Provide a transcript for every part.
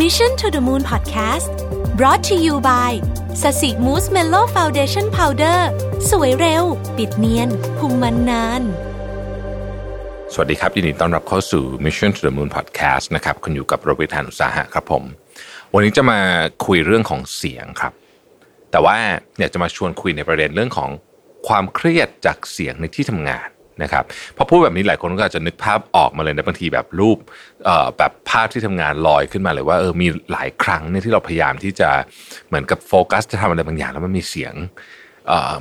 Mission to the Moon Podcast brought to you by Sasi Moose Mellow Foundation Powder สวยเร็ว ปิดเนียนคุมมันนาน สวัสดีครับยินดีต้อนรับเข้าสู่ Mission to the Moon Podcast นะครับคุณอยู่กับรวิศหาญอุตสาหะครับผม วันนี้จะมาคุยเรื่องของเสียงครับ แต่ว่าอยากจะมาชวนคุยในประเด็นเรื่องของความเครียดจากเสียงในที่ทำงาน นะครับพอพูดแบบนี้หลายคนก็อาจจะนึกภาพออกมาเลยนะบางทีแบบรูปแบบภาพที่ทำงานลอยขึ้นมาเลยว่าเออมีหลายครั้งเนี่ยที่เราพยายามที่จะเหมือนกับโฟกัสจะทำอะไรบางอย่างแล้วมันมีเสียง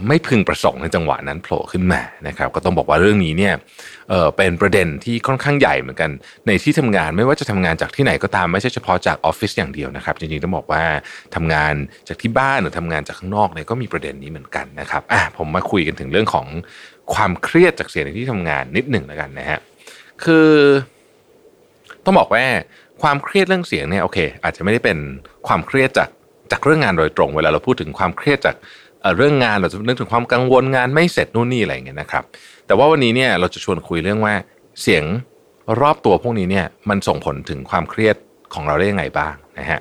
ไม่พึงประสงค์ในจังหวะนั้นโผล่ขึ้นมานะครับ ก็ต้องบอกว่าเรื่องนี้เนี่ยเเป็นประเด็นที่ค่อนข้างใหญ่เหมือนกัน ในที่ทำงานไม่ว่าจะทำงานจากที่ไหนก็ตามไม่ใช่เฉพาะจากออฟฟิศอย่างเดียวนะครับ จริงๆต้องบอกว่าทำงานจากที่บ้านหรือทำงานจากข้างนอกเนี่ยก็มีประเด็นนี้เหมือนกันนะครับอะผมมาคุยกันถึงเรื่องของ ความเครียดจากเสียงในที่ทำงานนิดหนึ่งแล้วกันนะฮะคือต้องบอกว่าความเครียดเรื่องเสียงเนี่ยโอเค อาจจะไม่ได้เป็นความเครียดจากจากเรื่องงานโดยตรง เวลาเราพูดถึงความเครียดจากเอ่อเรื่องงานเราจะนึกถึงความกังวลงานไม่เสร็จนู่นนี่อะไรอย่างเงี้ยนะครับ แต่ว่าวันนี้เนี่ยเราจะชวนคุยเรื่องว่าเสียงรอบตัวพวกนี้เนี่ยมันส่งผลถึงความเครียดของเราได้ยังไงบ้างนะฮะ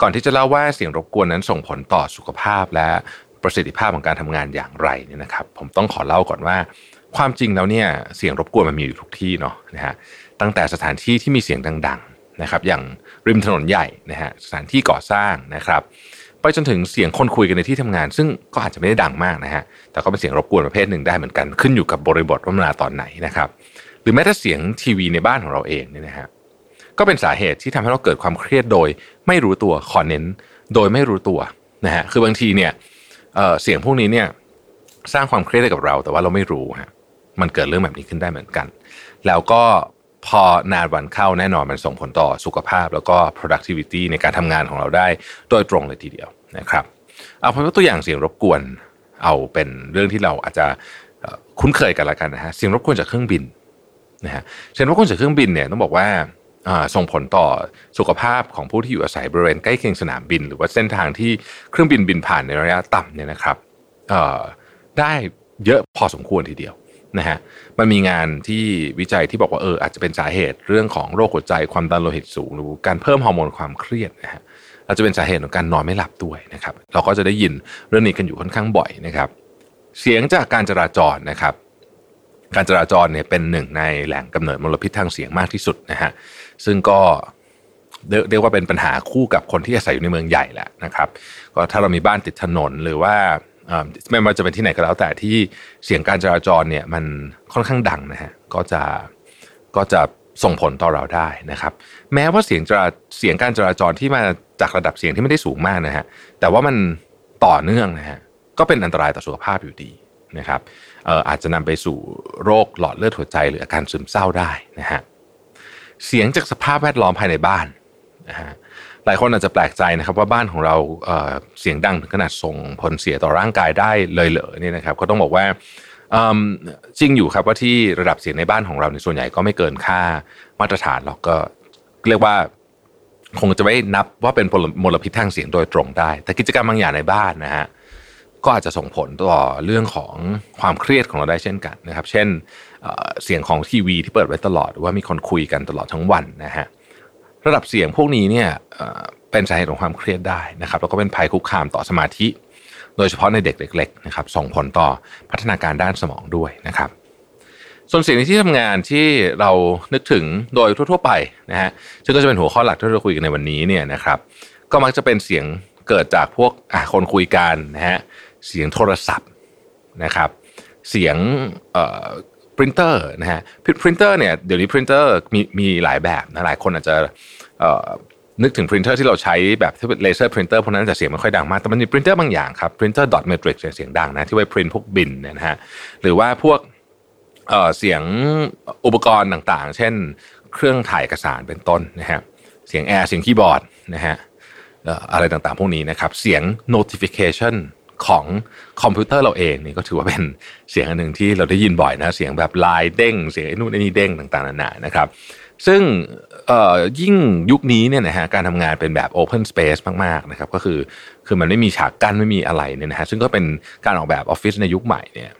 ก่อนที่จะเล่าว่าเสียงรบกวนนั้นส่งผลต่อสุขภาพและ ประสิทธิภาพของการทำงานอย่างไรเนี่ยนะครับ ผมต้องขอเล่าก่อนว่า ความจริงแล้วเนี่ยเสียงรบกวนมันมีอยู่ทุกที่เนาะนะฮะตั้งแต่สถานที่ที่มีเสียงดังๆนะครับ อย่างริมถนนใหญ่นะฮะสถานที่ก่อสร้างนะครับ ไปจนถึงเสียงคนคุยกันในที่ทำงาน ซึ่งก็อาจจะไม่ได้ดังมากนะฮะแต่ก็เป็นเสียงรบกวนประเภทหนึ่งได้เหมือนกันขึ้นอยู่กับบริบทว่ามันมาตอนไหนนะครับ หรือแม้แต่เสียงทีวีในบ้านของเราเองเนี่ยนะฮะก็เป็นสาเหตุที่ทำให้เราเกิดความเครียดโดย ไม่รู้ตัวขอเน้น โดยไม่รู้ตัวนะฮะคือบางทีเนี่ย เเสียงพวกนี้เนี่ยสร้างความเครียดให้กับเรา แต่ว่าเราไม่รู้ฮะมันเกิดเรื่องแบบนี้ขึ้นได้เหมือนกัน แล้วก็พอนานวันเข้าแน่นอนมันส่งผลต่อสุขภาพ แล้วก็ productivity ในการทำงานของเราได้โดยตรงเลยทีเดียวนะครับ เอาผมยกตัวอย่างเสียงรบกวน เอาเป็นเรื่องที่เราอาจจะคุ้นเคยกันละกันนะฮะเสียงรบกวนจากเครื่องบินนะฮะเสียงรบกวนจากเครื่องบินเนี่ยต้องบอกว่า ส่งผลต่อสุขภาพของผู้ที่อยู่อาศัยบริเวณใกล้เคียงสนามบิน หรือว่าเส้นทางที่เครื่องบินบินผ่านในระยะต่ำเนี่ยนะครับได้เยอะพอสมควรทีเดียวนะฮะมันมีงานที่วิจัยที่บอกว่าเอออาจจะเป็นสาเหตุเรื่องของโรคหัวใจความดันโลหิตสูง หรือการเพิ่มฮอร์โมนความเครียดนะฮะอาจจะเป็นสาเหตุของการนอนไม่หลับด้วยนะครับ เราก็จะได้ยินเรื่องนี้กันอยู่ค่อนข้างบ่อยนะครับ เสียงจากการจราจรนะครับ การจราจรเนี่ยเป็นหนึ่งในแหล่งกำเนิดมลพิษทางเสียงมากที่สุดนะฮะซึ่งก็เรียกว่าเป็นปัญหาคู่กับคนที่อาศัยอยู่ในเมืองใหญ่แหละนะครับก็ถ้าเรามีบ้านติดถนนหรือว่าไม่ว่าจะเป็นที่ไหนก็แล้วแต่ที่เสียงการจราจรเนี่ยมันค่อนข้างดังนะฮะก็จะก็จะส่งผลต่อเราได้นะครับ แม้ว่าเสียงจราเสียงการจราจรที่มาจากระดับเสียงที่ไม่ได้สูงมากนะฮะแต่ว่ามันต่อเนื่องนะฮะก็เป็นอันตรายต่อสุขภาพอยู่ดี นะครับเอ่ออาจจะนำไปสู่โรคหลอดเลือดหัวใจ หรืออาการซึมเศร้าได้นะฮะเสียงจากสภาพแวดล้อมภายในบ้านนะฮะหลายคนอาจจะแปลกใจนะครับว่าบ้านของเราเเสียงดังถึงขนาดส่งผลเสียต่อร่างกายได้เลยเหรอเนี่ยนะครับก็ต้องบอกว่าจริงอยู่ครับว่าที่ระดับเสียงในบ้านของเราในส่วนใหญ่ก็ไม่เกินค่ามาตรฐานหรอกก็เรียกว่าคงจะไม่นับว่าเป็นมลพิษทางเสียงโดยตรงได้ แต่กิจกรรมบางอย่างในบ้านนะฮะ ก็อาจจะส่งผลต่อเรื่องของความเครียดของเราได้เช่นกันนะครับ เช่นเสียงของทีวีที่เปิดไว้ตลอดหรือว่ามีคนคุยกันตลอดทั้งวันนะฮะระดับเสียงพวกนี้เนี่ยเป็นสาเหตุของความเครียดได้นะครับแล้วก็เป็นภัยคุกคามต่อสมาธิ โดยเฉพาะในเด็กเล็กๆนะครับส่งผลต่อพัฒนาการด้านสมองด้วยนะครับ ส่วนสิ่งในที่ทำงานที่เรานึกถึงโดยทั่ว ๆ ไปนะฮะซึ่งก็จะเป็นหัวข้อหลักที่เราคุยกันในวันนี้เนี่ยนะครับ ก็มักจะเป็นเสียงเกิดจากพวกคนคุยกันนะฮะ เสียงโทรศัพท์นะครับ เสียงเอ่อปรินเตอร์นะฮะปรินเตอร์เนี่ยเดี๋ยวนี้ปรินเตอร์มีมีหลายแบบนะหลายคนอาจจะเอ่อนึกถึงปรินเตอร์ที่เราใช้แบบที่เป็นเลเซอร์ปรินเตอร์พวกนั้นจะเสียงไม่ค่อยดังมากแต่มันมีปรินเตอร์บางอย่างครับปรินเตอร์ dot matrix เสียงดังนะที่ไว้ปรินพวกบิลเนี่ยนะฮะหรือว่าพวกเอ่อเสียงอุปกรณ์ต่างๆ เช่น เครื่องถ่ายเอกสารเป็นต้นนะฮะเสียงแอร์เสียงคีย์บอร์ดนะฮะเอ่ออะไรต่างๆ พวกนี้นะครับ เสียง notification ของคอมพิวเตอร์เราเองนี่ก็ถือว่าเป็นเสียงอันหนึ่งที่เราได้ยินบ่อยนะเสียงแบบไลน์เด้ง เสียงนู่นนี่เด้งต่างๆนานานะครับ ซึ่งยิ่งยุคนี้เนี่ยนะฮะการทำงานเป็นแบบ Open Space มากๆนะครับก็คือคือมันไม่มีฉากกั้นไม่มีอะไรเนี่ยนะฮะซึ่งก็เป็นการออกแบบออฟฟิศในยุคใหม่เนี่ย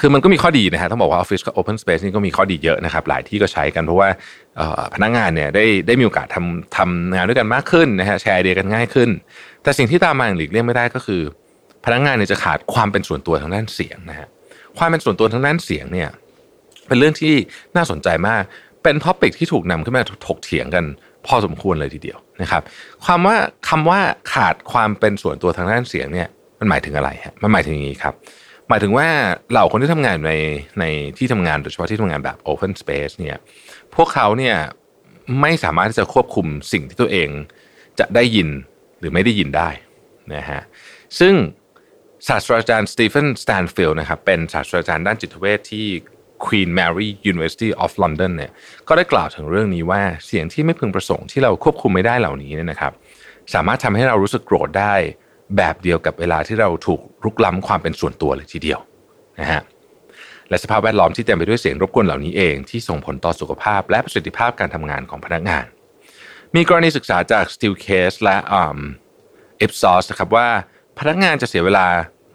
คือมันก็มีข้อดีนะฮะต้องบอกว่าออฟฟิศกับ Open Space นี่ก็มีข้อดีเยอะนะครับ หลายที่ก็ใช้กันเพราะว่าพนักงานเนี่ยได้ได้มีโอกาสทำทำงานด้วยกันมากขึ้นนะฮะแชร์ไอเดียกันง่ายขึ้น แต่สิ่งที่ตามมาอย่างหลีกเลี่ยงไม่ได้ก็คือ พนักงานเนี่ยจะขาดความเป็นส่วนตัวทางด้านเสียงนะฮะความเป็นส่วนตัวทางด้านเสียงเนี่ยเป็นเรื่องที่น่าสนใจมาก เป็น topic ที่ถูกนำขึ้นมาถกเถียงกันพอสมควรเลยทีเดียวนะครับความว่าคำว่าขาดความเป็นส่วนตัวทางด้านเสียงเนี่ยมันหมายถึงอะไรฮะมันหมายถึงอย่างนี้ครับหมายถึงว่าเหล่าคนที่ทำงานในในที่ทำงานโดยเฉพาะที่ทำงานแบบ Open Space เนี่ยพวกเขาเนี่ยไม่สามารถที่จะควบคุมสิ่งที่ตัวเองจะได้ยินหรือไม่ได้ยินได้นะฮะซึ่ง ศาสตราจารย์สตีเฟนสแตนฟิลด์นะครับเป็นศาสตราจารย์ด้านจิตเวชที่ Queen Mary University of London เนี่ยก็ได้กล่าวถึงเรื่องนี้ว่าเสียงที่ไม่พึงประสงค์ที่เราควบคุมไม่ได้เหล่านี้เนี่ยนะครับ สามารถทำให้เรารู้สึกโกรธได้แบบเดียวกับเวลาที่เราถูกรุกล้ำความเป็นส่วนตัวเลยทีเดียวนะฮะและสภาพแวดล้อมที่เต็มไปด้วยเสียงรบกวนเหล่านี้เองที่ส่งผลต่อสุขภาพและประสิทธิภาพการทำงานของพนักงาน มีกรณีศึกษาจาก Steel Case และ um, Ipsos นะครับว่า พนักงานจะเสียเวลา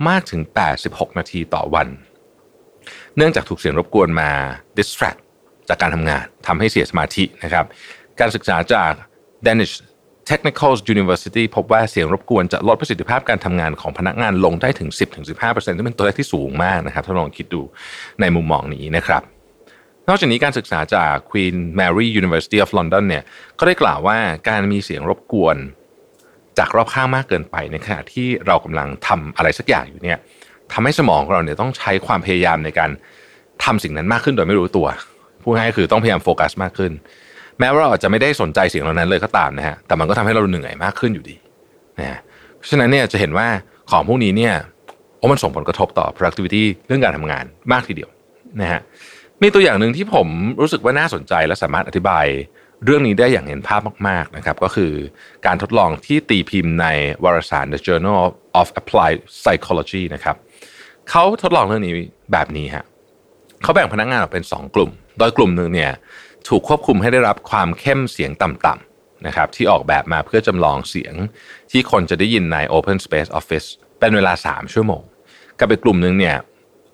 มากถึง 86 นาทีต่อวัน เนื่องจากถูกเสียงรบกวนมา distract จากการทำงานทำให้เสียสมาธินะครับ การศึกษาจาก Danish Technical University พบว่าเสียงรบกวนจะลดประสิทธิภาพการทำงานของพนักงานลงได้ถึง 10-15%ซึ่งเป็นตัวเลขที่สูงมากนะครับ ถ้าลองคิดดูในมุมมองนี้นะครับ นอกจากนี้การศึกษาจาก Queen Mary University of London เนี่ย ก็ได้กล่าวว่าการมีเสียงรบกวน จากรอบข้างมากเกินไปในขณะที่เรากำลังทำอะไรสักอย่างอยู่เนี่ยทำให้สมองของเราเนี่ยต้องใช้ความพยายามในการทำสิ่งนั้นมากขึ้นโดยไม่รู้ตัวพูดง่ายคือต้องพยายามโฟกัสมากขึ้น แม้ว่าเราอาจจะไม่ได้สนใจสียงเหล่านั้นเลยก็ตามนะฮะแต่มันก็ทำให้เราเหนื่อยมากขึ้นอยู่ดีนะฮะเพราะฉะนั้นเนี่ยจะเห็นว่าของพวกนี้เนี่ยโอ้มันส่งผลกระทบต่อ productivity เรื่องการทำงานมากทีเดียวนะฮะมีตัวอย่างหนึ่งที่ผมรู้สึกว่าน่าสนใจและสามารถอธิบาย เรื่องนี้ได้อย่างเห็นภาพมากๆนะครับก็คือการทดลองที่ตีพิมพ์ในวารสาร The Journal of Applied Psychology นะครับเขาทดลองเรื่องนี้แบบนี้ฮะเขาแบ่งพนักงานออกเป็น 2 กลุ่ม โดยกลุ่มหนึ่งเนี่ยถูกควบคุมให้ได้รับความเข้มเสียงต่ำๆนะครับที่ออกแบบมาเพื่อจำลองเสียงที่คนจะได้ยินใน Open Space Office เป็นเวลา 3 ชั่วโมง กับอีกกลุ่มหนึ่งเนี่ย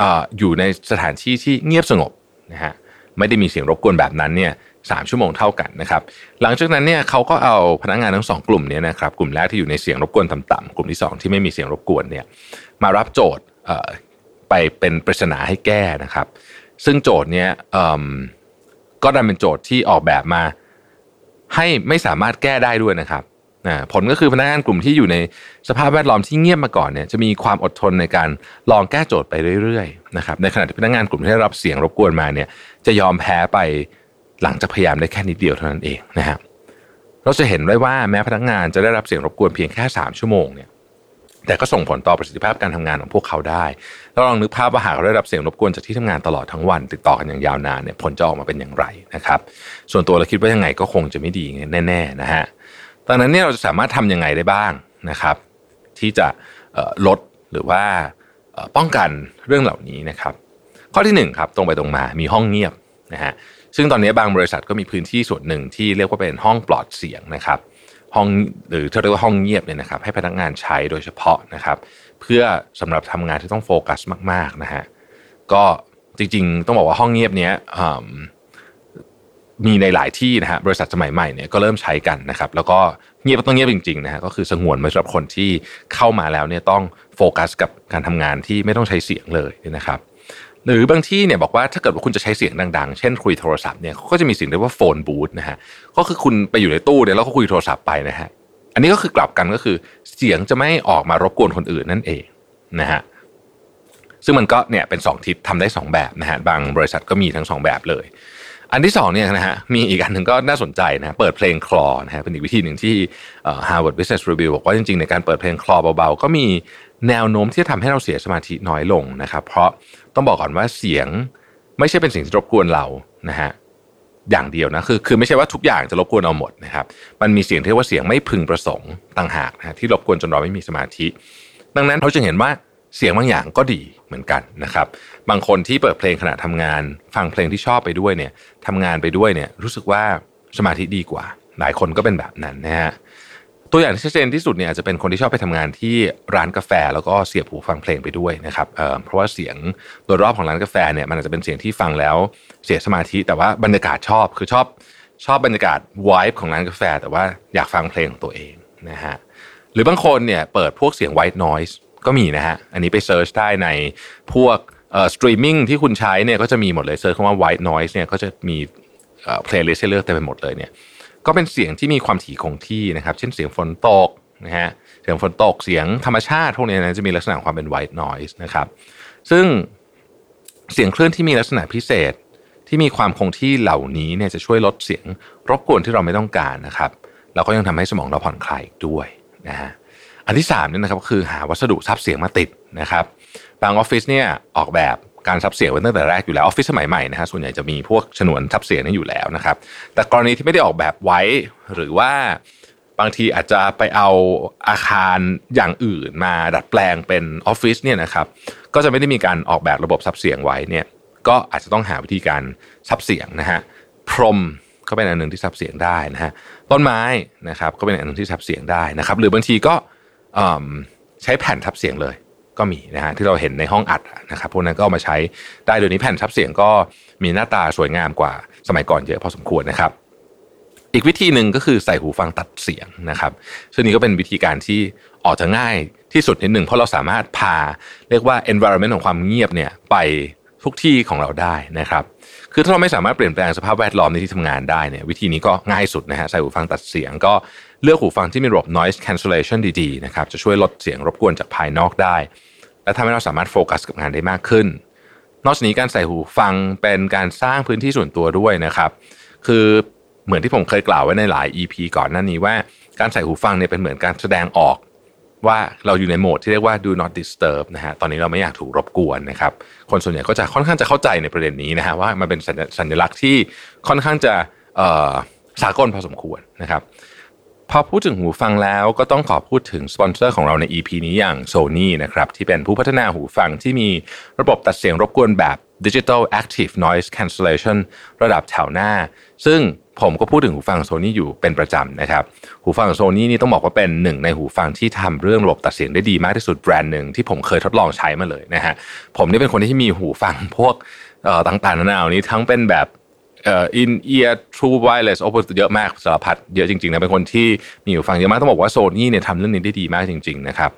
ออยู่ในสถานที่ที่เงียบสงบนะฮะไม่ได้มีเสียงรบกวนแบบนั้นเนี่ย สชั่วโมงเท่ากันนะครับหลังจากนั้นเนี่ยเขาก็เอาพนักงานทั้งสองกลุ่มนี้นะครับกลุ่มแรกที่อยู่ในเสียงรบกวนต่ำๆกลุ่มที่ 2 ที่ไม่มีเสียงรบกวนเนี่ยมารับโจทย์ไปเป็นปริศนาให้แก้นะครับ ซึ่งโจทย์เนี้ยก็ดันเป็นโจทย์ที่ออกแบบมา ให้ไม่สามารถแก้ได้ด้วยนะครับผลก็คือพนักงานกลุ่มที่อยู่ในสภาพแวดล้อมที่เงียบมาก่อนเนี่ยจะมีความอดทนในการลองแก้โจทย์ไปเรื่อยๆนะครับในขณะที่พนักงานกลุ่มที่ได้รับเสียงรบกวนมาเนี่ยจะยอมแพ้ไป หลังจากพยายามได้แค่นิดเดียวเท่านั้นเองนะฮะเราจะเห็นได้ว่าแม้พนักงานจะได้รับเสียงรบกวนเพียงแค่ 3 ชั่วโมงเนี่ยแต่ก็ส่งผลต่อประสิทธิภาพการทำงานของพวกเขาได้เราลองนึกภาพว่าหากเราได้รับเสียงรบกวนจากที่ทำงานตลอดทั้งวัน ติดต่อกันอย่างยาวนานเนี่ยผลจะออกมาเป็นอย่างไรนะครับ ส่วนตัวเราคิดว่ายังไงก็คงจะไม่ดีแน่ๆนะฮะดังนั้นเนี่ยเราจะสามารถทํำยังไงได้บ้างนะครับ ที่จะลดหรือว่าป้องกันเรื่องเหล่านี้นะครับ ข้อที่1ครับตรงไปตรงมามีห้องเงียบนะฮะ ซึ่งตอนนี้บางบริษัทก็มีพื้นที่ส่วนหนึ่งที่เรียกว่าเป็นห้องปลอดเสียงนะครับห้องหรือที่เรียกว่าห้องเงียบเนี่ยนะครับ ให้พนักงานใช้โดยเฉพาะนะครับ เพื่อสำหรับทำงานที่ต้องโฟกัสมากๆนะฮะก็จริงๆ ต้องบอกว่าห้องเงียบเนี้ยมีในหลายที่นะฮะบริษัทสมัยใหม่เนี่ยก็เริ่มใช้กันนะครับ แล้วก็เงียบต้องเงียบจริงๆนะฮะก็คือสงวนไว้สำหรับคนที่เข้ามาแล้วเนี่ยต้องโฟกัสกับการทำงานที่ไม่ต้องใช้เสียงเลยนะครับ หรือบางที่เนี่ยบอกว่าถ้าเกิดว่าคุณจะใช้เสียงดังๆ เช่นคุยโทรศัพท์เนี่ยก็จะมีสิ่งเรียกว่าโฟนบูธนะฮะก็คือคุณไปอยู่ในตู้เนี่ยแล้วก็คุยโทรศัพท์ไปนะฮะอันนี้ก็คือกลับกันก็คือเสียงจะไม่ออกมารบกวนคนอื่นนั่นเองนะฮะซึ่งมันก็เนี่ยเป็น 2 ทิศทำได้ 2 แบบนะฮะบางบริษัทก็มีทั้ง 2 แบบเลย อันที่2เนี่ยนะฮะมีอีกอันหนึ่งก็น่าสนใจนะเปิดเพลงคลอนะฮะเป็นอีกวิธีหนึ่งที่ Harvard Business Review บอกว่าจริงๆในการเปิดเพลงคลอเบาๆ ก็มี แนวโน้มที่จะทำให้เราเสียสมาธิน้อยลงนะครับ เพราะต้องบอกก่อนว่าเสียงไม่ใช่เป็นสิ่งที่รบกวนเรานะฮะอย่างเดียวนะคือคือไม่ใช่ว่าทุกอย่างจะรบกวนเราหมดนะครับ มันมีเสียงที่ว่าเสียงไม่พึงประสงค์ต่างหากนะที่รบกวนจนเราไม่มีสมาธิ ดังนั้นเราจะเห็นว่าเสียงบางอย่างก็ดีเหมือนกันนะครับ บางคนที่เปิดเพลงขณะทำงาน ฟังเพลงที่ชอบไปด้วยเนี่ยทำงานไปด้วยเนี่ยรู้สึกว่าสมาธิดีกว่า หลายคนก็เป็นแบบนั้นนะฮะ ตัวอย่างที่ชัดเจนที่สุดเนี่ยอาจจะเป็นคนที่ชอบไปทำงานที่ร้านกาแฟ แล้วก็เสียบหูฟังเพลงไปด้วยนะครับเเพราะว่าเสียงโดยรอบของร้านกาแฟเนี่ยมันอาจจะเป็นเสียงที่ฟังแล้วเสียสมาธิ แต่ว่าบรรยากาศชอบคือชอบชอบบรรยากาศวายของร้านกาแฟ แต่ว่าอยากฟังเพลงของตัวเองนะฮะหรือบางคนเนี่ยเปิดพวกเสียง white noise ก็มีนะฮะอันนี้ไป search ได้ในพวกสตรีมมิ่งที่คุณใช้เนี่ยก็จะมีหมดเลย search คำว่า white noise เนี่ยก็จะมีเอ่อเพลย์ลิสต์ให้เลือกเต็มไปหมดเลยเนี่ย ก็เป็นเสียงที่มีความถี่คงที่นะครับ เช่นเสียงฝนตกนะฮะเสียงฝนตกเสียงธรรมชาติพวกนี้นะจะมีลักษณะความเป็น white noise นะครับ ซึ่งเสียงคลื่นที่มีลักษณะพิเศษที่มีความคงที่เหล่านี้เนี่ยจะช่วยลดเสียงรบกวนที่เราไม่ต้องการนะครับแล้วก็ยังทำให้สมองเราผ่อนคลายด้วยนะฮะอันที่3เนี่ยนะครับก็คือหาวัสดุซับเสียงมาติดนะครับบางออฟฟิศเนี่ยออกแบบ การซับเสียงไว้ตั้งแต่แรกอยู่แล้วออฟฟิศสมัยใหม่นะฮะส่วนใหญ่จะมีพวกฉนวนซับเสียงนี่อยู่แล้วนะครับ แต่กรณีที่ไม่ได้ออกแบบไว้หรือว่าบางทีอาจจะไปเอาอาคารอย่างอื่นมาดัดแปลงเป็นออฟฟิศเนี่ยนะครับ ก็จะไม่ได้มีการออกแบบระบบซับเสียงไว้เนี่ย ก็อาจจะต้องหาวิธีการซับเสียงนะฮะพรมก็เป็นอันหนึ่งที่ซับเสียงได้นะฮะต้นไม้นะครับก็เป็นอันหนึ่งที่ซับเสียงได้นะครับ หรือบางทีก็ใช้แผ่นทับเสียงเลย ก็มีนะฮะที่เราเห็นในห้องอัดนะครับพวกนั้นก็เอามาใช้ได้โดยนี้แผ่นทับเสียงก็มีหน้าตาสวยงามกว่าสมัยก่อนเยอะพอสมควรนะครับ อีกวิธีหนึ่งก็คือใส่หูฟังตัดเสียงนะครับซึ่งนี้ก็เป็นวิธีการที่ออกจะง่ายที่สุดนิดหนึ่งเพราะเราสามารถพาเรียกว่า environment ของความเงียบเนี่ยไป ทุกที่ของเราได้นะครับ คือถ้าเราไม่สามารถเปลี่ยนแปลงสภาพแวดล้อมในที่ทำงานได้เนี่ยวิธีนี้ก็ง่ายสุดนะฮะใส่หูฟังตัดเสียงก็เลือกหูฟังที่มีระบบ noise cancellation ดีๆนะครับจะช่วยลดเสียงรบกวนจากภายนอกได้ และทำให้เราสามารถโฟกัสกับงานได้มากขึ้น นอกจากนี้การใส่หูฟังเป็นการสร้างพื้นที่ส่วนตัวด้วยนะครับ คือเหมือนที่ผมเคยกล่าวไว้ในหลาย EP ก่อนหน้านี้ว่า การใส่หูฟังเนี่ยเป็นเหมือนการแสดงออก ว่าเราอยู่ในโหมดที่เรียกว่า do not disturb นะฮะตอนนี้เราไม่อยากถูกรบกวนนะครับคนส่วนใหญ่ก็จะค่อนข้างจะเข้าใจในประเด็นนี้นะฮะว่ามันเป็นสัญลักษณ์ที่ค่อนข้างจะสากลพอสมควรนะครับ พอพูดถึงหูฟังแล้วก็ต้องขอพูดถึงสปอนเซอร์ของเราใน EP นี้อย่าง Sony นะครับที่เป็นผู้พัฒนาหูฟังที่มีระบบตัดเสียงรบกวนแบบ Digital Active Noise Cancellation ระดับแถวหน้า ซึ่งผมก็พูดถึงหูฟังโซนี่อยู่เป็นประจำนะครับ หูฟังโซนี่นี่ต้องบอกว่าเป็นหนึ่งในหูฟังที่ทำเรื่องระบบตัดเสียงได้ดีมากที่สุดแบรนด์หนึ่งที่ผมเคยทดลองใช้มาเลยนะฮะผมนี่เป็นคนที่มีหูฟังพวกต่างๆนานานี้ทั้งเป็นแบบ อ่อ in ear true wireless โอ้เยอะมากสารพัดเยอะจริงๆนะเป็นคนที่มีหูฟังเยอะมากต้องบอกว่าโซนี่เนี่ยทำเรื่องนี้ได้ดีมากจริงๆนะครับ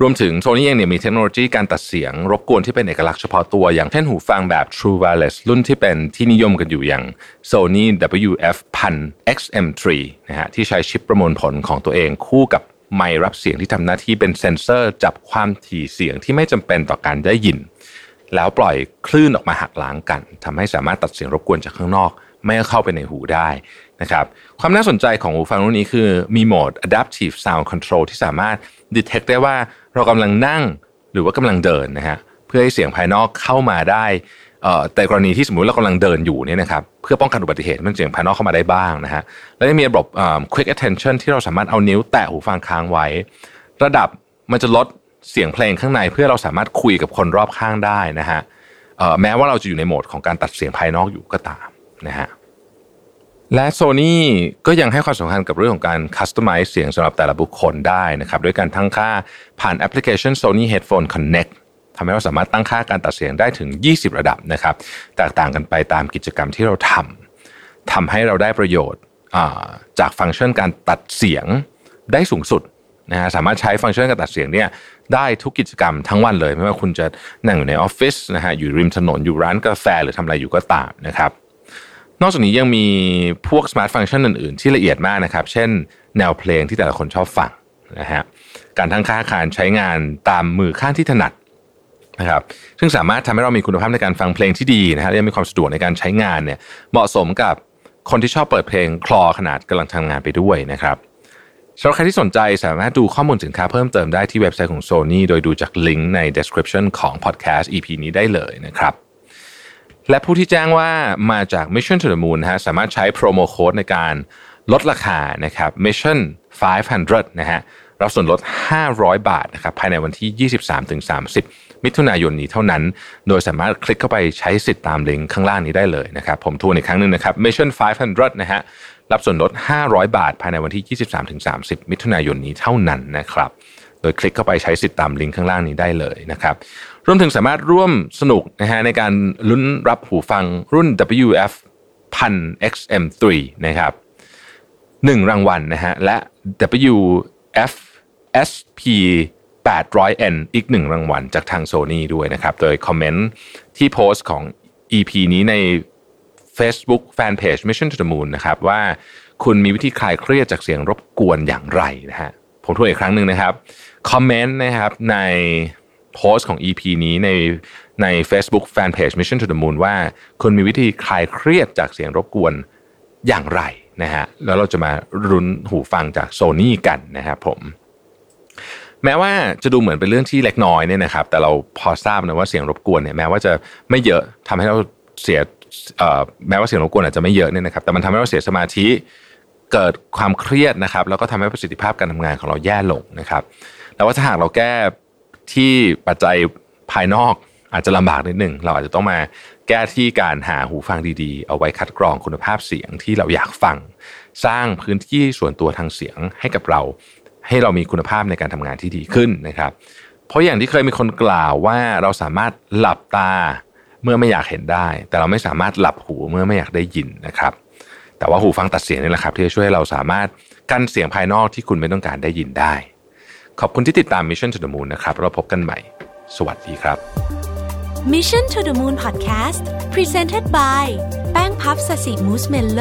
รวมถึงโซนี่เองเนี่ยมีเทคโนโลยีการตัดเสียง รบกวนที่เป็นเอกลักษณ์เฉพาะตัว อย่างเช่นหูฟังแบบ True Wireless รุ่นที่เป็นที่นิยมกันอยู่อย่าง Sony WF 1000 XM3 นะฮะที่ใช้ชิปประมวลผลของตัวเองคู่กับไมค์รับเสียงที่ทำหน้าที่เป็นเซนเซอร์ จับความถี่เสียงที่ไม่จำเป็นต่อการได้ยิน แล้วปล่อยคลื่นออกมาหักล้างกันทำให้สามารถตัดเสียงรบกวนจากข้างนอก ไม่เข้าไปในหูได้นะครับความน่าสนใจของหูฟังรุ่นนี้คือมีโหมด adaptive sound control ที่สามารถ detect ได้ว่าเรากำลังนั่งหรือว่ากำลังเดินนะฮะเพื่อให้เสียงภายนอกเข้ามาได้แต่กรณีที่สมมุติเรากำลังเดินอยู่เนี่ยนะครับเพื่อป้องกันอุบัติเหตุมันเสียงภายนอกเข้ามาได้บ้างนะฮะแล้วยังมีระบบ quick attention ที่เราสามารถเอานิ้วแตะหูฟังค้างไว้ ระดับมันจะลด เสียงเพลงข้างในเพื่อเราสามารถคุยกับคนรอบข้างได้นะฮะแม้ว่าเราจะอยู่ในโหมดของการตัดเสียงภายนอกอยู่ก็ตามนะฮะและ Sony ก็ยังให้ความสำคัญกับเรื่องของการคัสตอมไมซ์เสียงสำหรับแต่ละบุคคลได้นะครับด้วยการตั้งค่าผ่านแอปพลิเคชัน Sony Headphone Connect ทำให้เราสามารถตั้งค่าการตัดเสียงได้ถึง 20 ระดับนะครับแตกต่างกันไปตามกิจกรรมที่เราทำทำให้เราได้ประโยชน์จากฟังก์ชันการตัดเสียงได้สูงสุดนะฮะสามารถใช้ฟังก์ชันการตัดเสียงเนี่ย ได้ทุกกิจกรรมทั้งวันเลย ไม่ว่าคุณจะนั่งอยู่ในออฟฟิศนะฮะอยู่ริมถนนอยู่ร้านกาแฟหรือทำอะไรอยู่ก็ตามนะครับ นอกจากนี้ยังมีพวกสมาร์ทฟังก์ชันอื่น ๆ ที่ละเอียดมากนะครับ เช่น แนวเพลงที่แต่ละคนชอบฟังนะฮะการทั้งค่าการใช้งานตามมือข้างที่ถนัดนะครับซึ่งสามารถทำให้เรามีคุณภาพในการฟังเพลงที่ดีนะฮะและมีความสะดวกในการใช้งานเนี่ยเหมาะสมกับคนที่ชอบเปิดเพลงคลอขนาดกำลังทำงานไปด้วยนะครับ สำหรับใครที่สนใจสามารถดูข้อมูลสินค้าเพิ่มเติมได้ที่เว็บไซต์ของ Sony โดยดูจากลิงก์ใน description ของ podcast EP นี้ได้เลยนะครับและผู้ที่แจ้งว่ามาจาก Mission to the Moon นะฮะสามารถใช้โปรโมโค้ดในการลดราคานะครับ Mission 500 นะฮะรับส่วนลด 500 บาทนะครับภายในวันที่ 23-30 มิถุนายนนี้เท่านั้น โดยสามารถคลิกเข้าไปใช้สิทธิ์ตามลิงก์ข้างล่างนี้ได้เลยนะครับ ผมทวนอีกครั้งหนึ่งนะครับ Mission 500 นะฮะ รับส่วนลด 500 บาท ภายในวันที่ 23-30 มิถุนายนนี้เท่านั้นนะครับ โดยคลิกเข้าไปใช้สิทธิ์ตามลิงก์ข้างล่างนี้ได้เลยนะครับรวมถึงสามารถร่วมสนุกนะฮะในการลุ้นรับหูฟังรุ่น WF 1000 XM3 นะครับหนึ่งรางวัลนะฮะและ WF SP 800N อีกหนึ่งรางวัลจากทาง Sony ด้วยนะครับ โดยคอมเมนต์ที่โพสต์ของ EP นี้ใน Facebook Fanpage Mission to the Moon นะครับว่าคุณมีวิธีคลายเครียดจากเสียงรบกวนอย่างไรนะฮะผมทวนอีกครั้งหนึ่งนะครับคอมเมนต์นะครับในโพสต์ของ EP นี้ในใน Facebook Fanpage Mission to the Moon ว่าคุณมีวิธีคลายเครียดจากเสียงรบกวนอย่างไรนะฮะแล้วเราจะมารุนหูฟังจากโซนี่กันนะครับผม แม้ว่าจะดูเหมือนเป็นเรื่องที่เล็กน้อยเนี่ยนะครับ แต่เราพอทราบนะว่าเสียงรบกวนเนี่ยแม้ว่าจะไม่เยอะทำให้เราเสีย แม้ว่าเสียงรบกวนอาจจะไม่เยอะเนี่ยนะครับแต่มันทำให้เราเสียสมาธิเกิดความเครียดนะครับ แล้วก็ทำให้ประสิทธิภาพการทำงานของเราแย่ลงนะครับ แต่ว่าถ้าหากเราแก้ที่ปัจจัยภายนอกอาจจะลำบากนิดหนึ่งเราอาจจะต้องมาแก้ที่การหาหูฟังดีๆ เอาไว้คัดกรองคุณภาพเสียงที่เราอยากฟัง สร้างพื้นที่ส่วนตัวทางเสียงให้กับเรา ให้เรามีคุณภาพในการทำงานที่ดีขึ้นนะครับ เพราะอย่างที่เคยมีคนกล่าวว่าเราสามารถหลับตา เมื่อไม่อยากเห็นได้ แต่เราไม่สามารถหลับหูเมื่อไม่อยากได้ยินนะครับ แต่ว่าหูฟังตัดเสียงนี่แหละครับ ที่จะช่วยเราสามารถกั้นเสียงภายนอกที่คุณไม่ต้องการได้ยินได้ ขอบคุณที่ติดตาม Mission to the Moon นะครับเราพบกันใหม่ สวัสดีครับ Mission to the Moon Podcast Presented by แป้งพับสสิมูสเมลโล